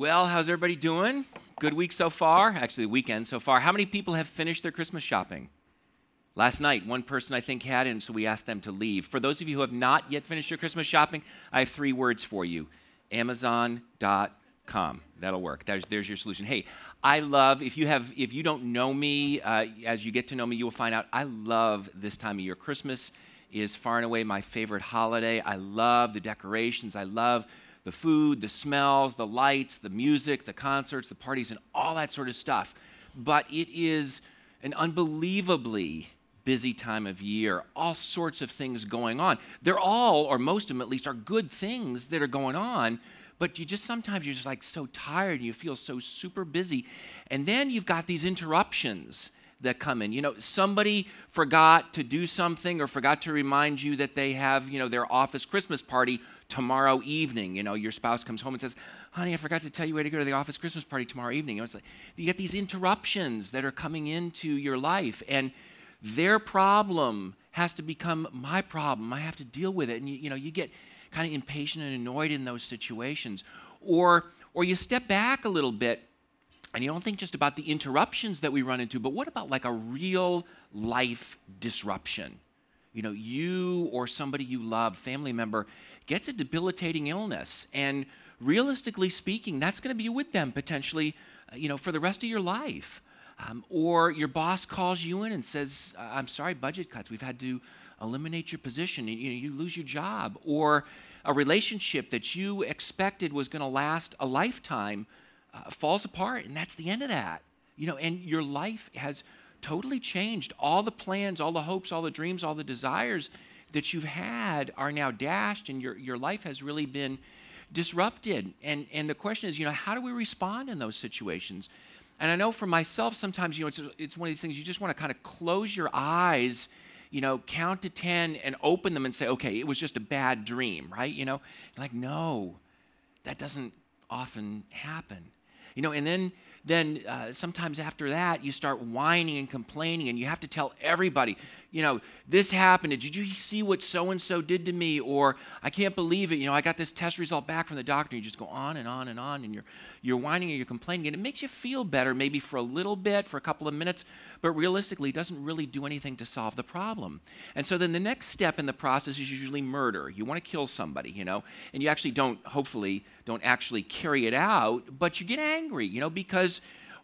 Well, how's everybody doing? Good week so far? Actually, weekend so far. How many people have finished their Christmas shopping? Last night, one person I think had, and so we asked them to leave. For those of you who have not yet finished your Christmas shopping, I have three words for you Amazon.com. That'll work. There's, there's your solution. Hey, I love if you have if you don't know me, uh, as you get to know me, you will find out I love this time of year. Christmas is far and away my favorite holiday. I love the decorations. I love the food, the smells, the lights, the music, the concerts, the parties, and all that sort of stuff. But it is an unbelievably busy time of year, all sorts of things going on. They're all, or most of them at least, are good things that are going on, but you just sometimes you're just like so tired and you feel so super busy. And then you've got these interruptions that come in. You know, somebody forgot to do something or forgot to remind you that they have, you know, their office Christmas party tomorrow evening. You know, your spouse comes home and says, honey, I forgot to tell you where to go to the office Christmas party tomorrow evening. You know, it's like you get these interruptions that are coming into your life and their problem has to become my problem. I have to deal with it. And you, you know, you get kind of impatient and annoyed in those situations. Or or you step back a little bit and you don't think just about the interruptions that we run into, but what about like a real life disruption? You know, you or somebody you love, family member, gets a debilitating illness. And realistically speaking, that's going to be with them potentially, uh, you know, for the rest of your life. Um, or your boss calls you in and says, I'm sorry, budget cuts. We've had to eliminate your position. You, you, know, you lose your job. Or a relationship that you expected was going to last a lifetime uh, falls apart, and that's the end of that. You know, and your life has totally changed. All the plans, all the hopes, all the dreams, all the desires that you've had are now dashed, and your, your life has really been disrupted. And, and the question is, you know, how do we respond in those situations? And I know for myself, sometimes, you know, it's, it's one of these things you just want to kind of close your eyes, you know, count to 10 and open them and say, okay, it was just a bad dream, right? You know, like, no, that doesn't often happen. You know, and then then uh, sometimes after that you start whining and complaining and you have to tell everybody you know this happened. Did you see what so and so did to me? Or i can't believe it. You know i got this test result back from the doctor. You just go on and on and on and you're you're whining and you're complaining and it makes you feel better maybe for a little bit for a couple of minutes but realistically doesn't really do anything to solve the problem. And so then the next step in the process is usually murder. You want to kill somebody you know and you actually don't hopefully don't actually carry it out but you get angry you know because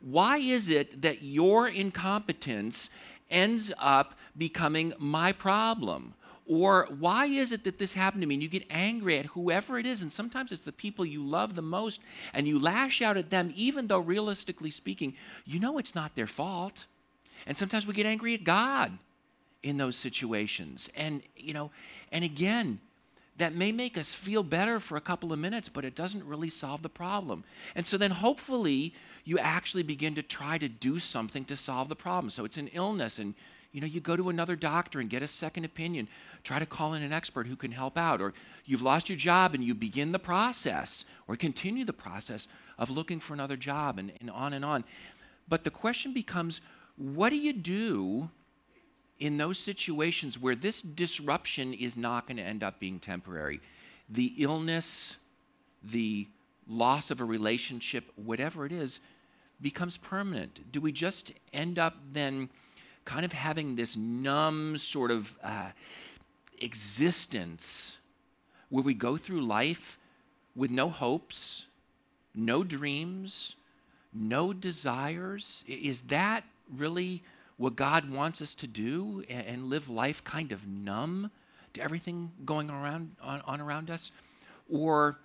why is it that your incompetence ends up becoming my problem? Or why is it that this happened to me? And you get angry at whoever it is. And sometimes it's the people you love the most, and you lash out at them, even though realistically speaking, you know it's not their fault. And sometimes we get angry at God in those situations. And, you know, and again, that may make us feel better for a couple of minutes, but it doesn't really solve the problem. And so then hopefully you actually begin to try to do something to solve the problem. So it's an illness and you know, you go to another doctor and get a second opinion. Try to call in an expert who can help out. Or you've lost your job and you begin the process or continue the process of looking for another job and, and on and on. But the question becomes what do you do in those situations where this disruption is not going to end up being temporary? The illness, the loss of a relationship, whatever it is, becomes permanent? Do we just end up then kind of having this numb sort of uh, existence where we go through life with no hopes, no dreams, no desires? Is that really what God wants us to do and live life kind of numb to everything going around on, on around us? Or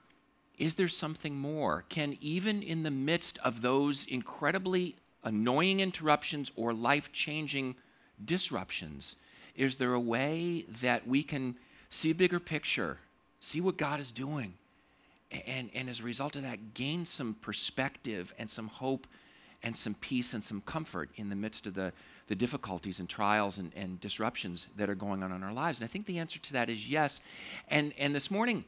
is there something more? Can, even in the midst of those incredibly annoying interruptions or life changing disruptions, is there a way that we can see a bigger picture, see what God is doing, and, and as a result of that, gain some perspective and some hope and some peace and some comfort in the midst of the, the difficulties and trials and, and disruptions that are going on in our lives? And I think the answer to that is yes. And, and this morning,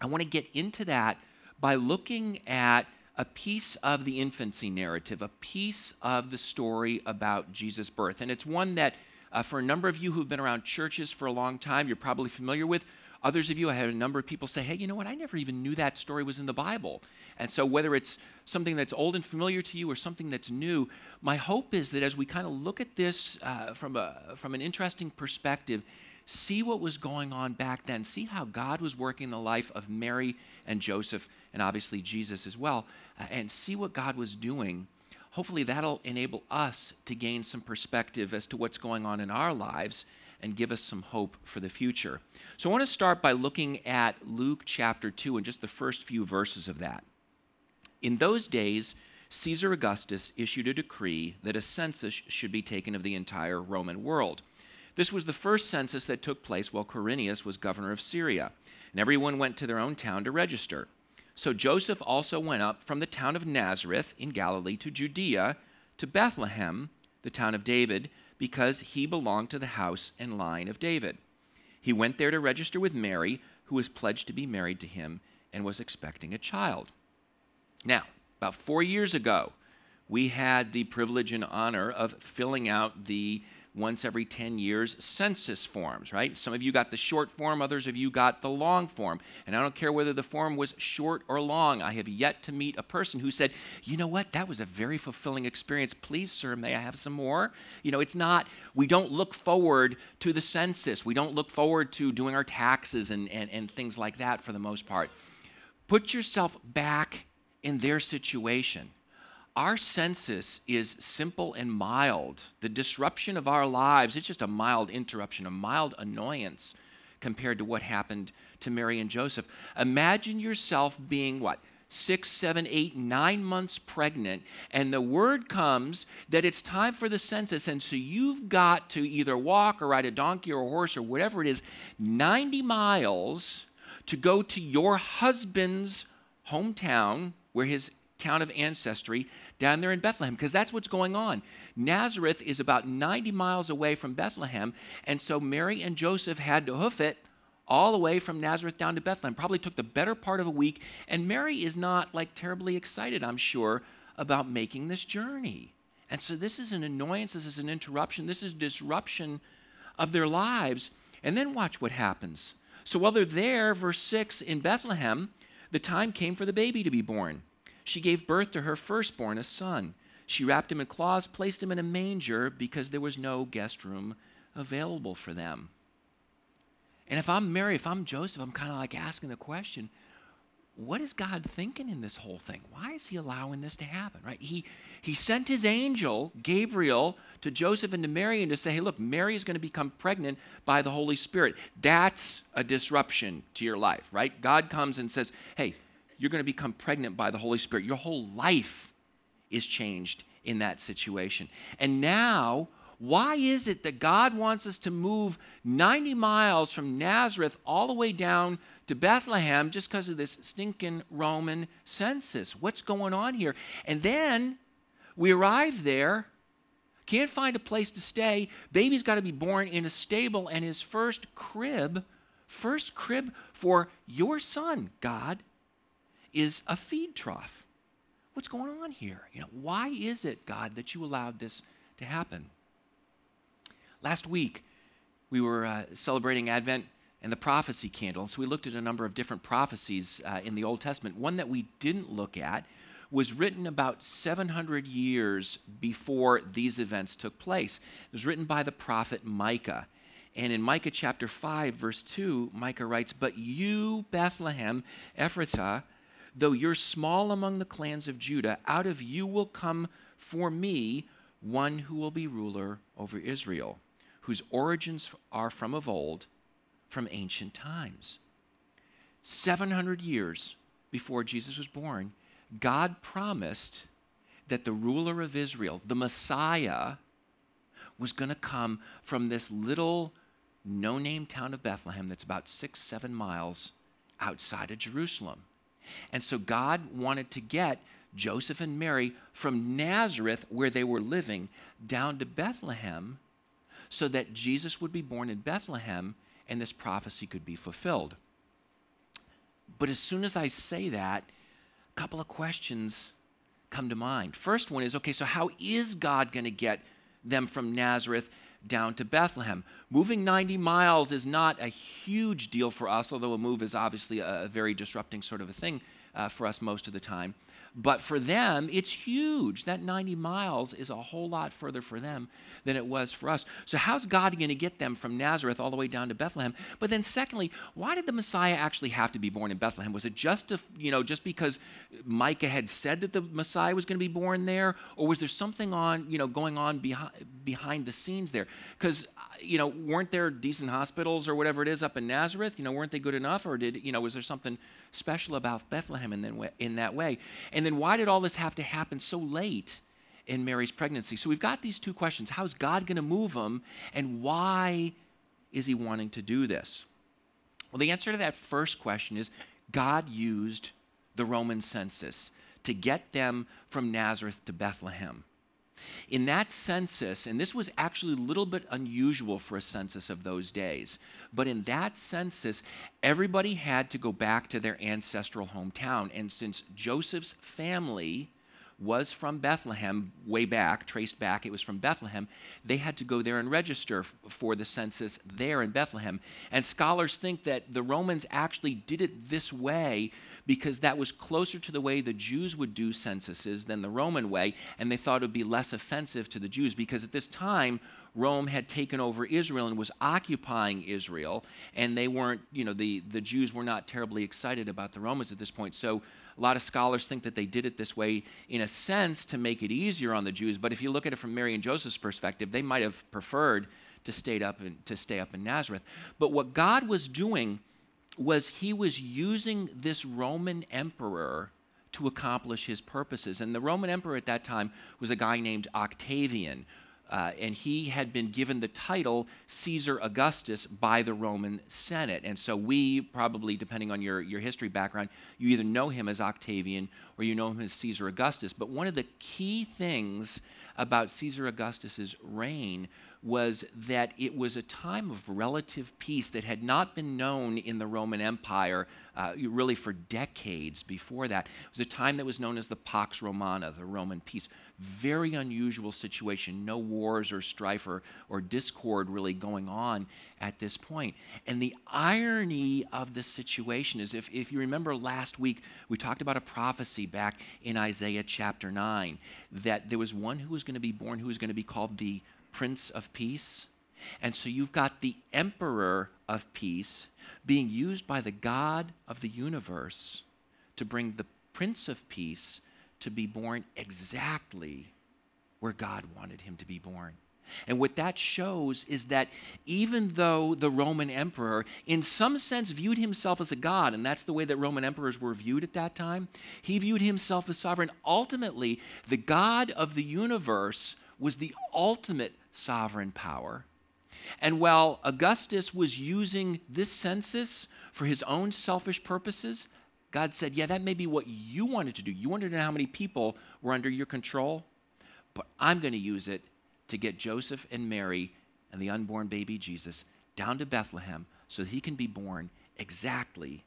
I want to get into that by looking at a piece of the infancy narrative, a piece of the story about Jesus' birth. And it's one that, uh, for a number of you who've been around churches for a long time, you're probably familiar with. Others of you, I had a number of people say, hey, you know what? I never even knew that story was in the Bible. And so, whether it's something that's old and familiar to you or something that's new, my hope is that as we kind of look at this uh, from, a, from an interesting perspective, see what was going on back then, see how God was working in the life of Mary and Joseph, and obviously Jesus as well, uh, and see what God was doing. Hopefully, that'll enable us to gain some perspective as to what's going on in our lives and give us some hope for the future. So, I want to start by looking at Luke chapter 2 and just the first few verses of that. In those days, Caesar Augustus issued a decree that a census should be taken of the entire Roman world. This was the first census that took place while Quirinius was governor of Syria, and everyone went to their own town to register. So Joseph also went up from the town of Nazareth in Galilee to Judea, to Bethlehem, the town of David, because he belonged to the house and line of David. He went there to register with Mary, who was pledged to be married to him and was expecting a child. Now, about four years ago, we had the privilege and honor of filling out the once every 10 years census forms, right? Some of you got the short form, others of you got the long form. And I don't care whether the form was short or long. I have yet to meet a person who said, you know what, that was a very fulfilling experience. Please, sir, may I have some more? You know, it's not, we don't look forward to the census. We don't look forward to doing our taxes and, and, and things like that for the most part. Put yourself back in their situation our census is simple and mild. The disruption of our lives, it's just a mild interruption, a mild annoyance compared to what happened to Mary and Joseph. Imagine yourself being what? Six, seven, eight, nine months pregnant, and the word comes that it's time for the census, and so you've got to either walk or ride a donkey or a horse or whatever it is, 90 miles to go to your husband's hometown where his town of ancestry down there in Bethlehem because that's what's going on. Nazareth is about 90 miles away from Bethlehem, and so Mary and Joseph had to hoof it all the way from Nazareth down to Bethlehem. Probably took the better part of a week, and Mary is not like terribly excited, I'm sure, about making this journey. And so this is an annoyance, this is an interruption, this is disruption of their lives. And then watch what happens. So while they're there, verse 6 in Bethlehem, the time came for the baby to be born she gave birth to her firstborn, a son. She wrapped him in cloths, placed him in a manger because there was no guest room available for them. And if I'm Mary, if I'm Joseph, I'm kind of like asking the question what is God thinking in this whole thing? Why is he allowing this to happen? Right? He he sent his angel, Gabriel, to Joseph and to Mary and to say, hey, look, Mary is going to become pregnant by the Holy Spirit. That's a disruption to your life, right? God comes and says, hey, you're going to become pregnant by the Holy Spirit. Your whole life is changed in that situation. And now, why is it that God wants us to move 90 miles from Nazareth all the way down to Bethlehem just because of this stinking Roman census? What's going on here? And then we arrive there, can't find a place to stay. Baby's got to be born in a stable, and his first crib, first crib for your son, God, is a feed trough. What's going on here? You know, why is it, God, that you allowed this to happen? Last week, we were uh, celebrating Advent and the prophecy candle. So we looked at a number of different prophecies uh, in the Old Testament. One that we didn't look at was written about 700 years before these events took place. It was written by the prophet Micah. And in Micah chapter 5, verse 2, Micah writes, But you, Bethlehem, Ephratah, Though you're small among the clans of Judah, out of you will come for me one who will be ruler over Israel, whose origins are from of old, from ancient times. 700 years before Jesus was born, God promised that the ruler of Israel, the Messiah, was going to come from this little no name town of Bethlehem that's about six, seven miles outside of Jerusalem. And so God wanted to get Joseph and Mary from Nazareth, where they were living, down to Bethlehem so that Jesus would be born in Bethlehem and this prophecy could be fulfilled. But as soon as I say that, a couple of questions come to mind. First one is okay, so how is God going to get them from Nazareth down to Bethlehem. Moving 90 miles is not a huge deal for us, although a move is obviously a very disrupting sort of a thing uh, for us most of the time. But for them, it's huge. That 90 miles is a whole lot further for them than it was for us. So, how's God going to get them from Nazareth all the way down to Bethlehem? But then, secondly, why did the Messiah actually have to be born in Bethlehem? Was it just, to, you know, just because Micah had said that the Messiah was going to be born there? Or was there something on, you know, going on behind, behind the scenes there? Because you know, weren't there decent hospitals or whatever it is up in Nazareth? You know, weren't they good enough? Or did, you know, was there something special about Bethlehem in, in that way? And then why did all this have to happen so late in Mary's pregnancy? So we've got these two questions. How's God going to move them? And why is he wanting to do this? Well, the answer to that first question is God used the Roman census to get them from Nazareth to Bethlehem. In that census, and this was actually a little bit unusual for a census of those days, but in that census, everybody had to go back to their ancestral hometown. And since Joseph's family was from Bethlehem, way back, traced back, it was from Bethlehem, they had to go there and register f- for the census there in Bethlehem. And scholars think that the Romans actually did it this way because that was closer to the way the Jews would do censuses than the Roman way, and they thought it would be less offensive to the Jews because at this time, Rome had taken over Israel and was occupying Israel, and they weren't, you know, the, the Jews were not terribly excited about the Romans at this point. So a lot of scholars think that they did it this way in a sense to make it easier on the Jews, but if you look at it from Mary and Joseph's perspective, they might have preferred to stay up in, to stay up in Nazareth. But what God was doing was he was using this Roman emperor to accomplish his purposes. And the Roman emperor at that time was a guy named Octavian. Uh, and he had been given the title Caesar Augustus by the Roman Senate. And so we probably, depending on your, your history background, you either know him as Octavian or you know him as Caesar Augustus. But one of the key things about Caesar Augustus's reign was that it was a time of relative peace that had not been known in the Roman Empire uh, really for decades before that. It was a time that was known as the Pax Romana, the Roman peace. Very unusual situation, no wars or strife or, or discord really going on at this point. And the irony of the situation is if, if you remember last week, we talked about a prophecy back in Isaiah chapter 9 that there was one who was going to be born who was going to be called the Prince of Peace. And so you've got the Emperor of Peace being used by the God of the universe to bring the Prince of Peace to be born exactly where God wanted him to be born. And what that shows is that even though the Roman emperor, in some sense, viewed himself as a god, and that's the way that Roman emperors were viewed at that time, he viewed himself as sovereign. Ultimately, the God of the universe was the ultimate sovereign power. And while Augustus was using this census for his own selfish purposes, God said, Yeah, that may be what you wanted to do. You wanted to know how many people were under your control, but I'm going to use it to get Joseph and Mary and the unborn baby Jesus down to Bethlehem so that he can be born exactly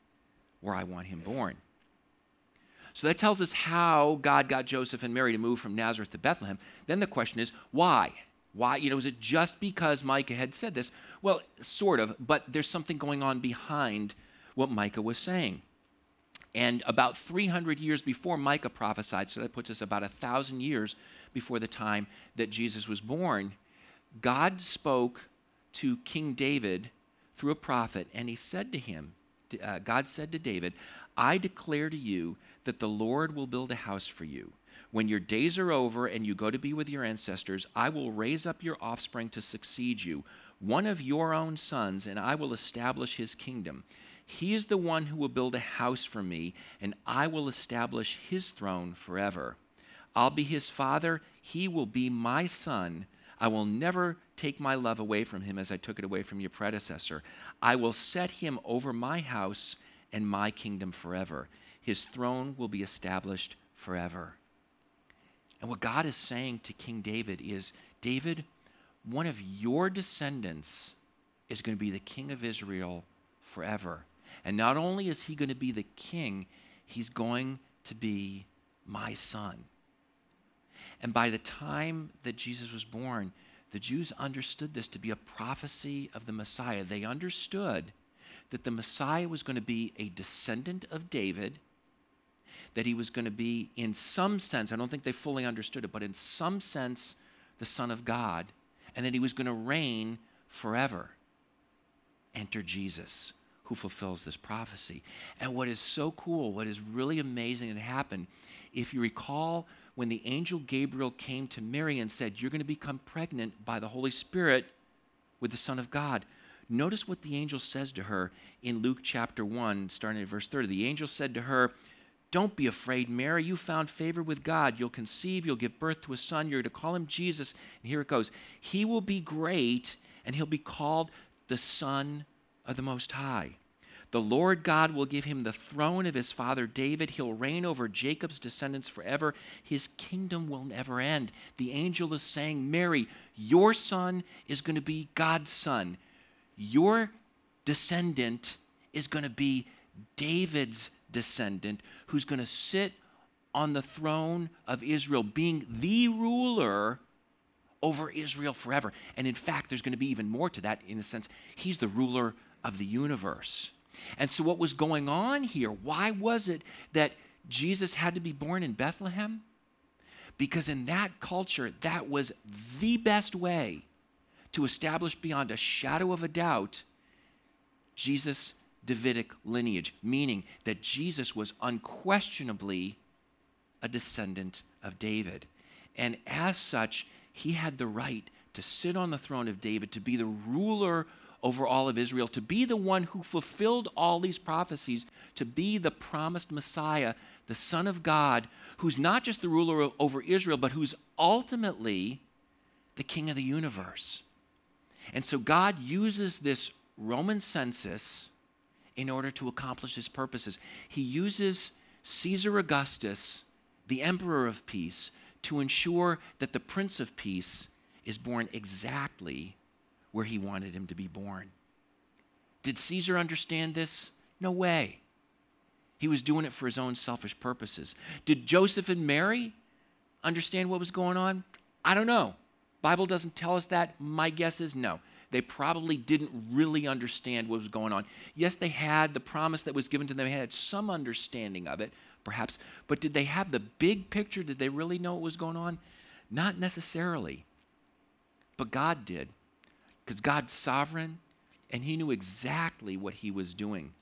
where I want him born. So that tells us how God got Joseph and Mary to move from Nazareth to Bethlehem. Then the question is, why? Why? You know, is it just because Micah had said this? Well, sort of, but there's something going on behind what Micah was saying. And about 300 years before Micah prophesied, so that puts us about a thousand years before the time that Jesus was born, God spoke to King David through a prophet, and he said to him, uh, God said to David, I declare to you that the Lord will build a house for you. When your days are over and you go to be with your ancestors, I will raise up your offspring to succeed you, one of your own sons, and I will establish his kingdom. He is the one who will build a house for me, and I will establish his throne forever. I'll be his father, he will be my son. I will never take my love away from him as I took it away from your predecessor. I will set him over my house and my kingdom forever. His throne will be established forever. And what God is saying to King David is David, one of your descendants is going to be the king of Israel forever. And not only is he going to be the king, he's going to be my son. And by the time that Jesus was born, the Jews understood this to be a prophecy of the Messiah. They understood that the Messiah was going to be a descendant of David, that he was going to be, in some sense, I don't think they fully understood it, but in some sense, the Son of God, and that he was going to reign forever. Enter Jesus, who fulfills this prophecy. And what is so cool, what is really amazing that happened, if you recall when the angel Gabriel came to Mary and said, You're going to become pregnant by the Holy Spirit with the Son of God. Notice what the angel says to her in Luke chapter 1, starting at verse 30. The angel said to her, Don't be afraid, Mary. You found favor with God. You'll conceive, you'll give birth to a son. You're to call him Jesus. And here it goes He will be great, and he'll be called the Son of the Most High. The Lord God will give him the throne of his father David. He'll reign over Jacob's descendants forever. His kingdom will never end. The angel is saying, Mary, your son is going to be God's son. Your descendant is going to be David's descendant, who's going to sit on the throne of Israel, being the ruler over Israel forever. And in fact, there's going to be even more to that in a sense. He's the ruler of the universe. And so, what was going on here? Why was it that Jesus had to be born in Bethlehem? Because in that culture, that was the best way to establish beyond a shadow of a doubt Jesus' Davidic lineage, meaning that Jesus was unquestionably a descendant of David. And as such, he had the right to sit on the throne of David, to be the ruler over all of Israel, to be the one who fulfilled all these prophecies, to be the promised Messiah, the Son of God, who's not just the ruler over Israel, but who's ultimately the King of the universe. And so God uses this Roman census in order to accomplish his purposes. He uses Caesar Augustus, the emperor of peace, to ensure that the Prince of Peace is born exactly where he wanted him to be born. Did Caesar understand this? No way. He was doing it for his own selfish purposes. Did Joseph and Mary understand what was going on? I don't know. Bible doesn't tell us that. My guess is no. They probably didn't really understand what was going on. Yes, they had the promise that was given to them, they had some understanding of it, perhaps, but did they have the big picture? Did they really know what was going on? Not necessarily. But God did, because God's sovereign and He knew exactly what He was doing.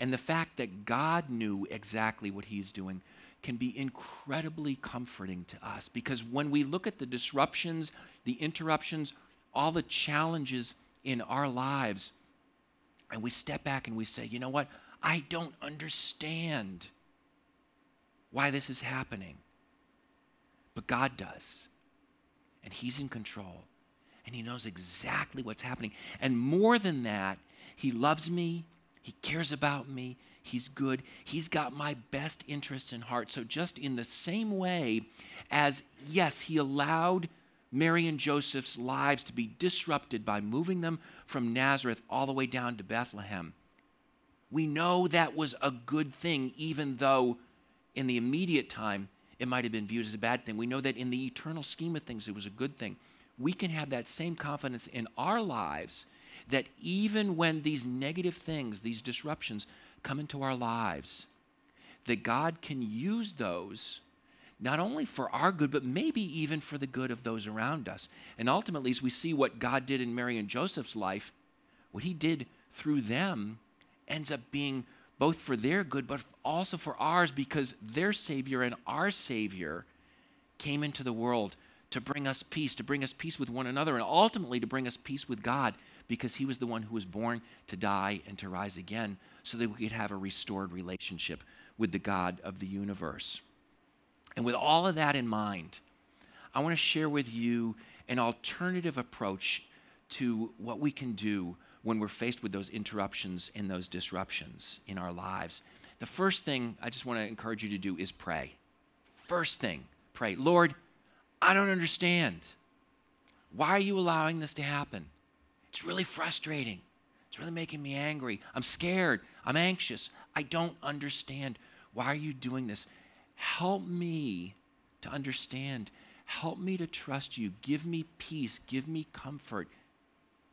And the fact that God knew exactly what He's doing can be incredibly comforting to us because when we look at the disruptions, the interruptions, all the challenges in our lives, and we step back and we say, you know what? I don't understand why this is happening. But God does. And He's in control. And He knows exactly what's happening. And more than that, He loves me. He cares about me. He's good. He's got my best interest in heart. So, just in the same way as, yes, He allowed Mary and Joseph's lives to be disrupted by moving them from Nazareth all the way down to Bethlehem. We know that was a good thing, even though in the immediate time it might have been viewed as a bad thing. We know that in the eternal scheme of things it was a good thing. We can have that same confidence in our lives that even when these negative things, these disruptions come into our lives, that God can use those not only for our good, but maybe even for the good of those around us. And ultimately, as we see what God did in Mary and Joseph's life, what he did through them ends up being both for their good, but also for ours, because their Savior and our Savior came into the world to bring us peace, to bring us peace with one another, and ultimately to bring us peace with God, because he was the one who was born to die and to rise again, so that we could have a restored relationship with the God of the universe. And with all of that in mind, I want to share with you an alternative approach to what we can do when we're faced with those interruptions and those disruptions in our lives. The first thing I just want to encourage you to do is pray. First thing, pray. Lord, I don't understand. Why are you allowing this to happen? It's really frustrating. It's really making me angry. I'm scared. I'm anxious. I don't understand. Why are you doing this? Help me to understand Help me to trust you. Give me peace. Give me comfort.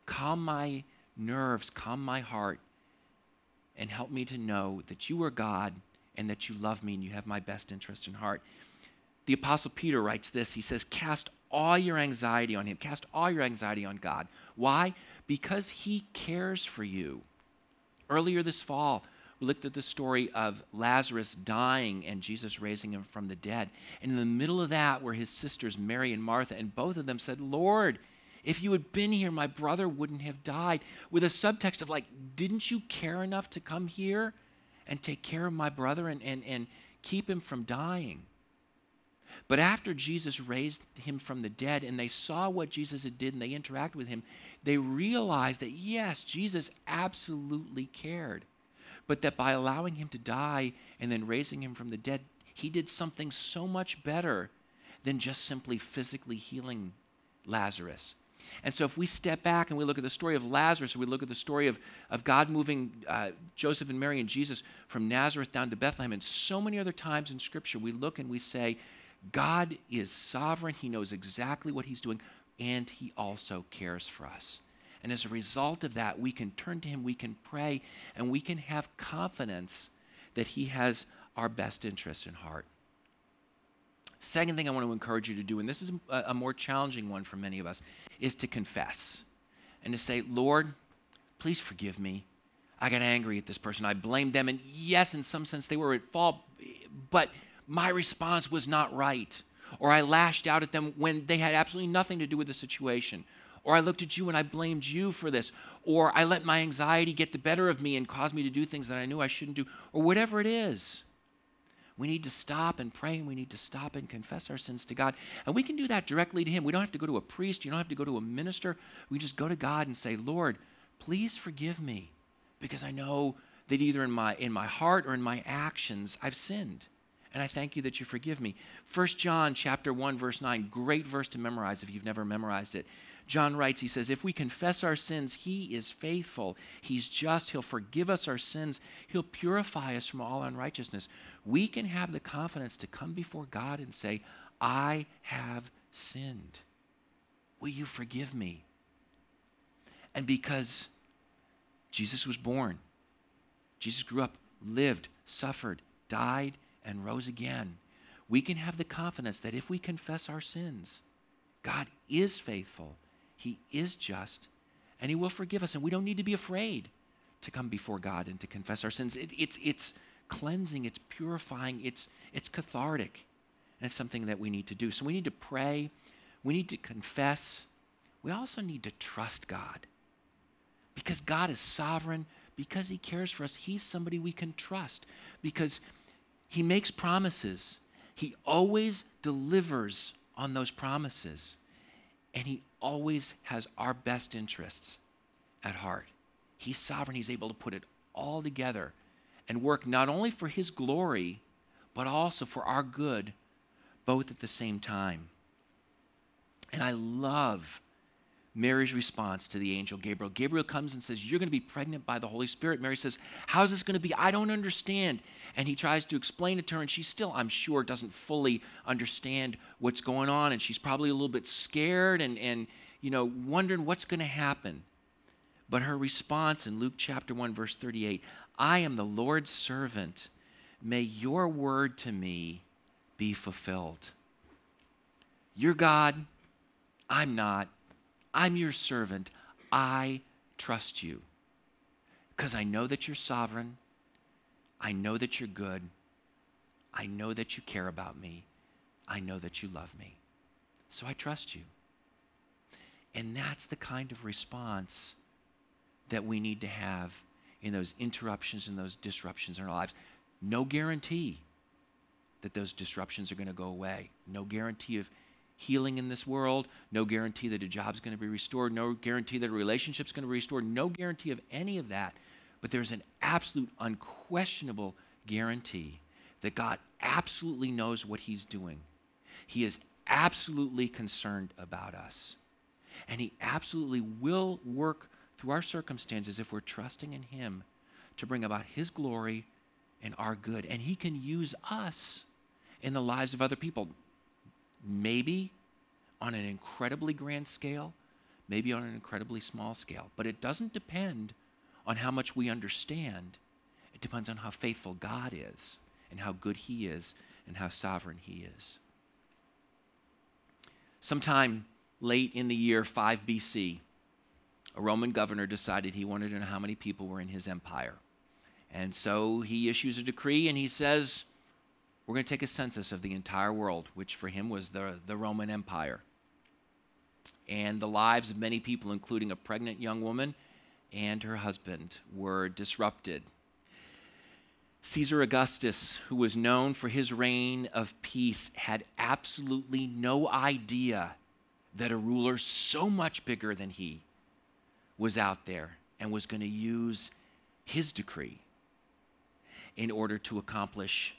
Calm my nerves. Calm my heart. And help me to know that you are God and that you love me and you have my best interest in heart. The Apostle Peter writes this He says, Cast all your anxiety on Him. Cast all your anxiety on God. Why? Because He cares for you. Earlier this fall, we looked at the story of Lazarus dying and Jesus raising him from the dead. And in the middle of that were his sisters, Mary and Martha, and both of them said, Lord, if you had been here, my brother wouldn't have died. With a subtext of, like, didn't you care enough to come here and take care of my brother and, and, and keep him from dying? But after Jesus raised him from the dead and they saw what Jesus had did and they interacted with him, they realized that yes, Jesus absolutely cared but that by allowing him to die and then raising him from the dead, he did something so much better than just simply physically healing Lazarus. And so, if we step back and we look at the story of Lazarus, we look at the story of, of God moving uh, Joseph and Mary and Jesus from Nazareth down to Bethlehem, and so many other times in Scripture, we look and we say, God is sovereign. He knows exactly what He's doing, and He also cares for us. And as a result of that, we can turn to Him, we can pray, and we can have confidence that He has our best interest in heart. Second thing I want to encourage you to do, and this is a, more challenging one for many of us, is to confess and to say, Lord, please forgive me. I got angry at this person. I blamed them. And yes, in some sense, they were at fault, but my response was not right. Or I lashed out at them when they had absolutely nothing to do with the situation. Or I looked at you and I blamed you for this. Or I let my anxiety get the better of me and cause me to do things that I knew I shouldn't do. Or whatever it is. We need to stop and pray and we need to stop and confess our sins to God. And we can do that directly to Him. We don't have to go to a priest, you don't have to go to a minister. We just go to God and say, Lord, please forgive me because I know that either in my, in my heart or in my actions I've sinned. And I thank you that you forgive me. 1 John chapter 1 verse 9, great verse to memorize if you've never memorized it. John writes, he says, If we confess our sins, he is faithful. He's just. He'll forgive us our sins. He'll purify us from all unrighteousness. We can have the confidence to come before God and say, I have sinned. Will you forgive me? And because Jesus was born, Jesus grew up, lived, suffered, died, and rose again, we can have the confidence that if we confess our sins, God is faithful he is just and He will forgive us. And we don't need to be afraid to come before God and to confess our sins. It, it's, it's cleansing, it's purifying, it's, it's cathartic. And it's something that we need to do. So we need to pray, we need to confess. We also need to trust God because God is sovereign, because He cares for us. He's somebody we can trust because He makes promises. He always delivers on those promises. And He always has our best interests at heart. He's sovereign, He's able to put it all together and work not only for His glory, but also for our good, both at the same time. And I love Mary's response to the angel Gabriel. Gabriel comes and says, You're going to be pregnant by the Holy Spirit. Mary says, How's this going to be? I don't understand. And he tries to explain it to her, and she still, I'm sure, doesn't fully understand what's going on. And she's probably a little bit scared and, and you know, wondering what's going to happen. But her response in Luke chapter 1, verse 38 I am the Lord's servant. May your word to me be fulfilled. You're God. I'm not. I'm your servant. I trust you because I know that you're sovereign. I know that you're good. I know that you care about me. I know that you love me. So I trust you. And that's the kind of response that we need to have in those interruptions and those disruptions in our lives. No guarantee that those disruptions are going to go away. No guarantee of healing in this world, no guarantee that a job's going to be restored, no guarantee that a relationship's going to be restored, no guarantee of any of that. But there's an absolute, unquestionable guarantee that God absolutely knows what He's doing. He is absolutely concerned about us. And He absolutely will work through our circumstances if we're trusting in Him to bring about His glory and our good. And He can use us in the lives of other people maybe on an incredibly grand scale, maybe on an incredibly small scale. But it doesn't depend on how much we understand, it depends on how faithful God is and how good He is and how sovereign He is. Sometime late in the year 5 BC, a Roman governor decided he wanted to know how many people were in his empire. And so he issues a decree and he says, We're going to take a census of the entire world, which for him was the, the Roman Empire. And the lives of many people, including a pregnant young woman and her husband, were disrupted. Caesar Augustus, who was known for his reign of peace, had absolutely no idea that a ruler so much bigger than he was out there and was going to use his decree in order to accomplish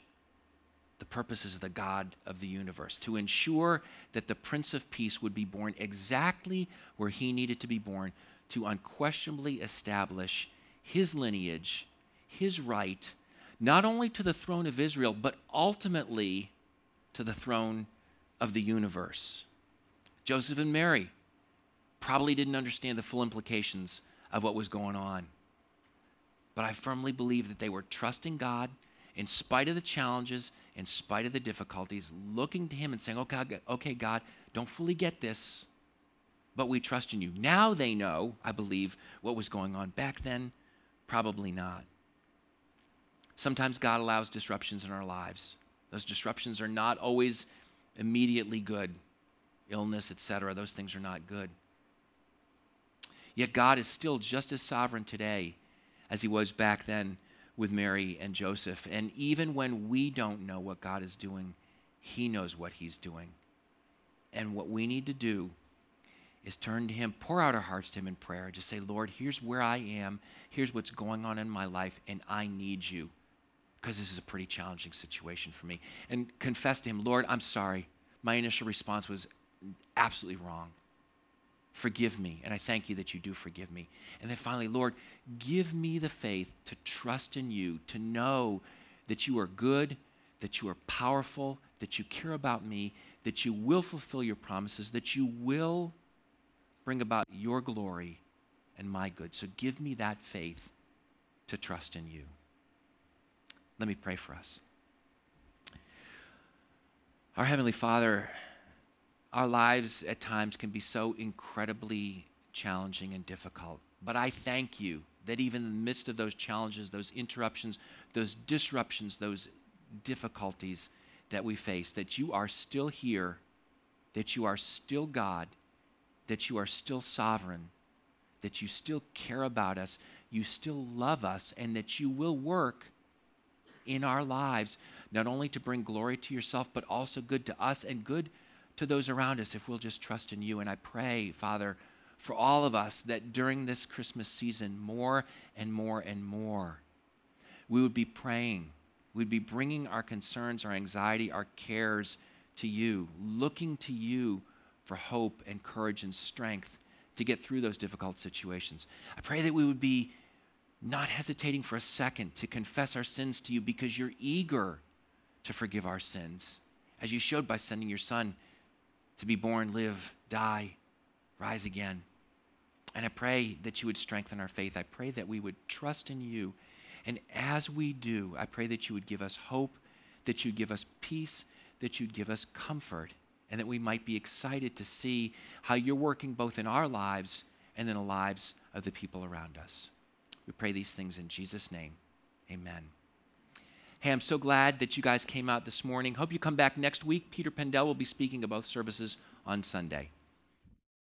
the purposes of the God of the universe, to ensure that the Prince of Peace would be born exactly where he needed to be born, to unquestionably establish his lineage, his right, not only to the throne of Israel, but ultimately to the throne of the universe. Joseph and Mary probably didn't understand the full implications of what was going on. But I firmly believe that they were trusting God in spite of the challenges, in spite of the difficulties, looking to Him and saying, oh, okay, okay, God, don't fully get this, but we trust in you. Now they know, I believe, what was going on. Back then, probably not. Sometimes God allows disruptions in our lives. Those disruptions are not always immediately good. Illness, etc., those things are not good. Yet God is still just as sovereign today as he was back then with Mary and Joseph. And even when we don't know what God is doing, He knows what He's doing. And what we need to do is turn to Him, pour out our hearts to Him in prayer, just say, Lord, here's where I am, here's what's going on in my life, and I need you because this is a pretty challenging situation for me. And confess to Him, Lord, I'm sorry. My initial response was absolutely wrong. Forgive me. And I thank you that you do forgive me. And then finally, Lord, give me the faith to trust in you, to know that you are good, that you are powerful, that you care about me, that you will fulfill your promises, that you will bring about your glory and my good. So give me that faith to trust in you. Let me pray for us. Our Heavenly Father, our lives at times can be so incredibly challenging and difficult. But I thank you that even in the midst of those challenges, those interruptions, those disruptions, those difficulties that we face, that you are still here, that you are still God, that you are still sovereign, that you still care about us, you still love us, and that you will work in our lives, not only to bring glory to yourself, but also good to us and good to those around us if we'll just trust in you. And I pray, Father, for all of us that during this Christmas season, more and more and more, we would be praying. We'd be bringing our concerns, our anxiety, our cares to you, looking to you for hope and courage and strength to get through those difficult situations. I pray that we would be not hesitating for a second to confess our sins to you because you're eager to forgive our sins, as you showed by sending your son to be born, live, die, rise again. And I pray that you would strengthen our faith. I pray that we would trust in you. And as we do, I pray that you would give us hope, that you'd give us peace, that you'd give us comfort, and that we might be excited to see how you're working both in our lives and in the lives of the people around us. We pray these things in Jesus' name. Amen. Hey, I'm so glad that you guys came out this morning. Hope you come back next week. Peter Pendel will be speaking about services on Sunday.